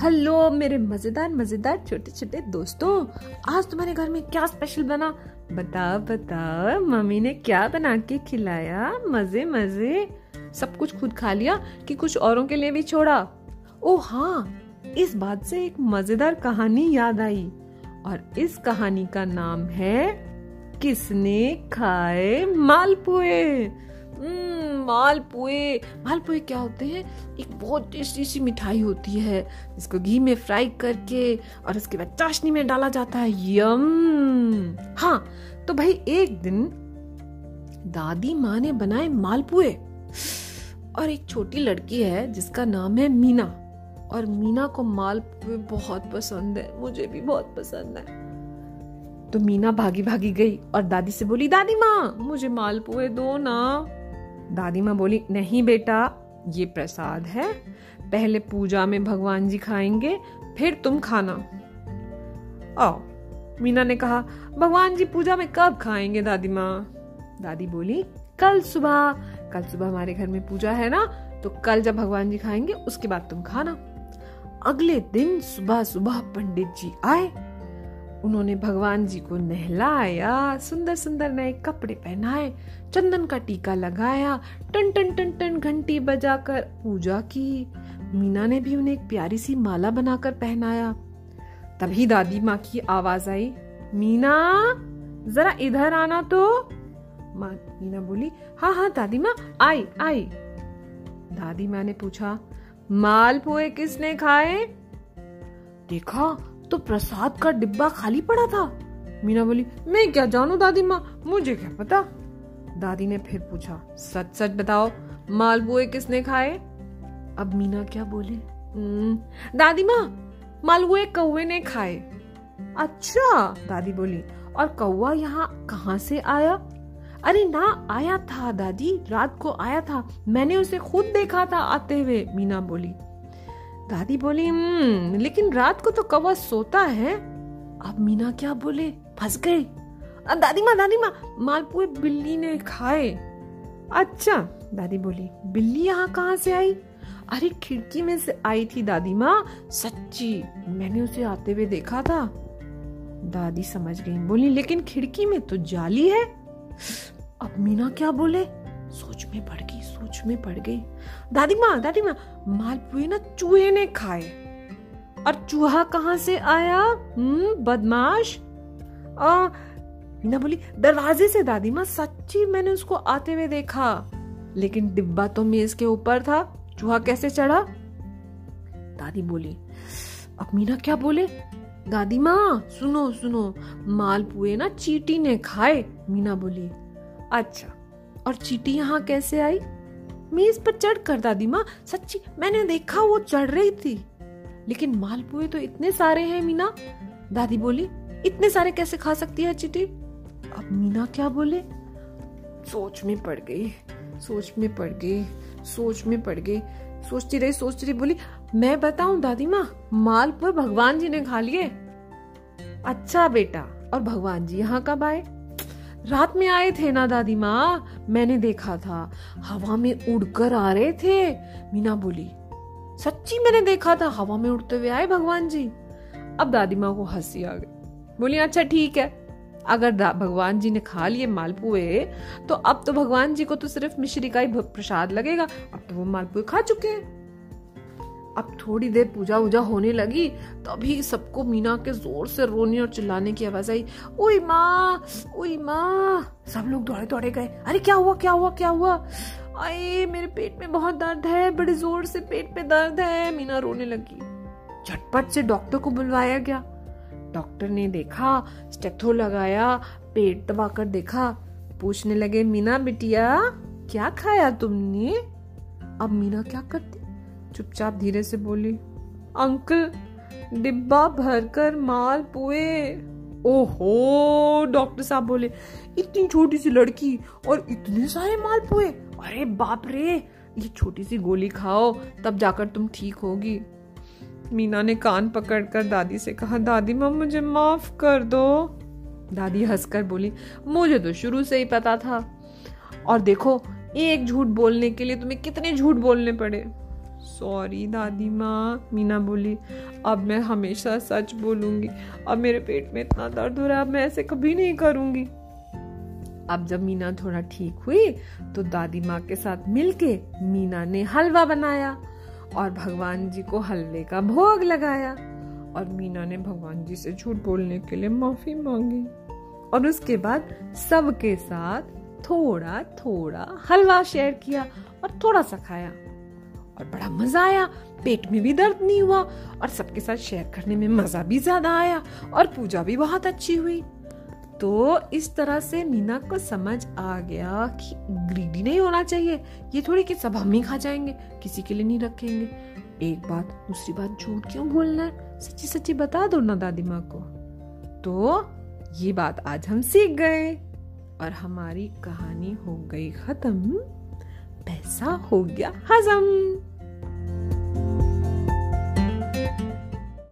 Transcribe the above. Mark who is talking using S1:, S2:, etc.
S1: Hello, मेरे मज़ेदार मज़ेदार छोटे छोटे दोस्तों। आज तुम्हारे घर में क्या स्पेशल बना? बताओ बताओ, मम्मी ने क्या बना के खिलाया? मज़े मज़े। सब कुछ खुद खा लिया कि कुछ औरों के लिए भी छोड़ा? ओ हाँ इस बात से एक मज़ेदार कहानी याद आई। और इस कहानी का नाम है, किसने खाए मालपुए मालपुए। मालपुए क्या होते हैं? एक बहुत टेस्टी सी मिठाई होती है। जिसको घी में फ्राई करके और उसके बाद चाशनी में डाला जाता है। यम हाँ तो भाई एक दिन दादी माँ ने बनाए मालपुए। और एक छोटी लड़की है, जिसका नाम है मीना। और मीना को मालपुए बहुत पसंद है। मुझे भी बहुत पसंद है। तो मीना भागी भागी गई और दादी से बोली, दादी माँ, मुझे मालपुए दो ना। दादी माँ बोली, नहीं बेटा, ये प्रसाद है। पहले पूजा में भगवान जी खाएँगे, फिर तुम खाना। आओ, मीना ने कहा, भगवान जी पूजा में कब खाएँगे दादी माँ? दादी बोली, कल सुबह। कल सुबह हमारे घर में पूजा है ना तो कल जब भगवान जी खाएँगे, उसके बाद तुम खाना। अगले दिन सुबह सुबह पंडित जी आए उन्होंने भगवान जी को नहलाया सुंदर सुंदर नए कपड़े पहनाए, चंदन का टीका लगाया टन टन टन टन घंटी बजाकर पूजा की। मीना ने भी उन्हें एक प्यारी सी माला बनाकर पहनाया। तभी दादी माँ की आवाज़ आई, मीना, जरा इधर आना तो। माँ, मीना बोली हाँ हाँ दादी माँ, आई आई। दादी माँ ने पूछा, माल पुए किसने खाए? देखा तो प्रसाद का डिब्बा खाली पड़ा था। मीना बोली मैं क्या जानू दादी माँ? मुझे क्या पता? दादी ने फिर पूछा सच सच बताओ मालपुए किसने खाए? अब मीना क्या बोले? हम्म, दादी माँ मालपुए कौवे ने खाए। अच्छा दादी बोली और कौआ यहाँ कहाँ से आया? अरे ना आया था दादी रात को आया था। मैंने उसे खुद देखा था आते हुए मीना बोली। दादी बोली हम्म, लेकिन रात को तो कौवा सोता है। अब मीना क्या बोले? फंस गए दादी माँ दादी माँ मालपुए बिल्ली ने खाए। अच्छा दादी बोली बिल्ली यहाँ कहाँ से आई? अरे खिड़की में से आई थी दादी माँ सच्ची मैंने उसे आते हुए देखा था। दादी समझ गई बोली लेकिन खिड़की में तो जाली है? अब मीना क्या बोले? सोच में पड़ गई। सोच में पड़ गई। दादी माँ दादी माँ मालपुए ना चूहे ने खाए। और चूहा कहाँ से आया? हम्म बदमाश? आ, मीना बोली दरवाजे से दादी माँ सच्ची मैंने उसको आते हुए देखा। लेकिन डिब्बा तो मेज के ऊपर था चूहा कैसे चढ़ा? दादी बोली अब मीना क्या बोले? दादी माँ सुनो सुनो मालपुए ना चीटी ने खाए मीना बोली। अच्छा और चीटी यहाँ कैसे आई? मेज पर चढ़ कर, दादी माँ। सच्ची, मैंने देखा, वो चढ़ रही थी। लेकिन मालपुए तो इतने सारे हैं, मीना। दादी बोली, इतने सारे कैसे खा सकती है चीटी अब मीना क्या बोले? सोच में पड़ गई, सोच में पड़ गई, सोच में पड़ गई। सोचती रही सोचती रही, बोली, मैं बताऊँ, दादी माँ मालपुए भगवान जी ने खा लिए। अच्छा बेटा, और भगवान जी यहाँ कब आए? रात में आए थे ना, दादी माँ? मैंने देखा था। हवा में उड़कर आ रहे थे। मीना बोली, सच्ची मैंने देखा था, हवा में उड़ते हुए आए भगवान जी? अब दादी माँ को हँसी आ गई। बोली अच्छा ठीक है। अगर भगवान जी ने खा लिए मालपुए तो अब तो भगवान जी को तो सिर्फ़ मिश्री का ही प्रसाद लगेगा। अब तो वो मालपुए खा चुके हैं। अब थोड़ी देर पूजा वूजा होने लगी, तभी सबको मीना के ज़ोर से रोने और चिल्लाने की आवाज़ आई ओई माँ ओई माँ। सब लोग दौड़े दौड़े गए, अरे क्या हुआ क्या हुआ क्या हुआ? अरे, मेरे पेट में बहुत दर्द है, बड़े ज़ोर से पेट पे दर्द है, मीना रोने लगी। झटपट से डॉक्टर को बुलवाया गया। डॉक्टर ने देखा, स्टेथो लगाया, पेट दबाकर देखा, पूछने लगे, मीना बिटिया, क्या खाया तुमने? अब मीना क्या करती चुपचाप धीरे से बोली, अंकल, डिब्बा भरकर माल पुए। ओहो, डॉक्टर साहब बोले, इतनी छोटी सी लड़की और इतने सारे माल पुए। अरे बाप रे, ये छोटी सी गोली खाओ, तब जाकर तुम ठीक होगी। मीना ने कान पकड़कर दादी से कहा, दादी माँ मुझे माफ़ कर दो। दादी हंसकर बोली, मुझे तो शुरू से ही पता था। और देखो, एक झूठ बोलने के लिए तुम्हें कितने झूठ बोलने पड़े। सॉरी दादी माँ। मीना बोली, अब मैं हमेशा सच बोलूँगी। अब मेरे पेट में इतना दर्द हो रहा है, अब मैं ऐसे कभी नहीं करूँगी। अब जब मीना थोड़ा ठीक हुई तो दादी माँ के साथ मिलके मीना ने हलवा बनाया और भगवान जी को हलवे का भोग लगाया और मीना ने भगवान जी से झूठ बोलने के लिए माफ़ी मांगी। और उसके बाद सबके साथ थोड़ा थोड़ा हलवा शेयर किया और थोड़ा सा खाया। और बड़ा मज़ा आया। पेट में भी दर्द नहीं हुआ और सबके साथ शेयर करने में मज़ा भी ज़्यादा आया और पूजा भी बहुत अच्छी हुई। तो इस तरह से मीना को समझ आ गया कि ग्रीडी नहीं होना चाहिए। ये थोड़ी कि सब हम ही खा जाएँगे, किसी के लिए नहीं रखेंगे। एक बात, दूसरी बात, झूठ क्यों बोलना है? सच्ची सच्ची बता दो ना दादी माँ को। तो ये बात आज हम सीख गए और हमारी कहानी हो गई खत्म। पैसा हो गया हजम।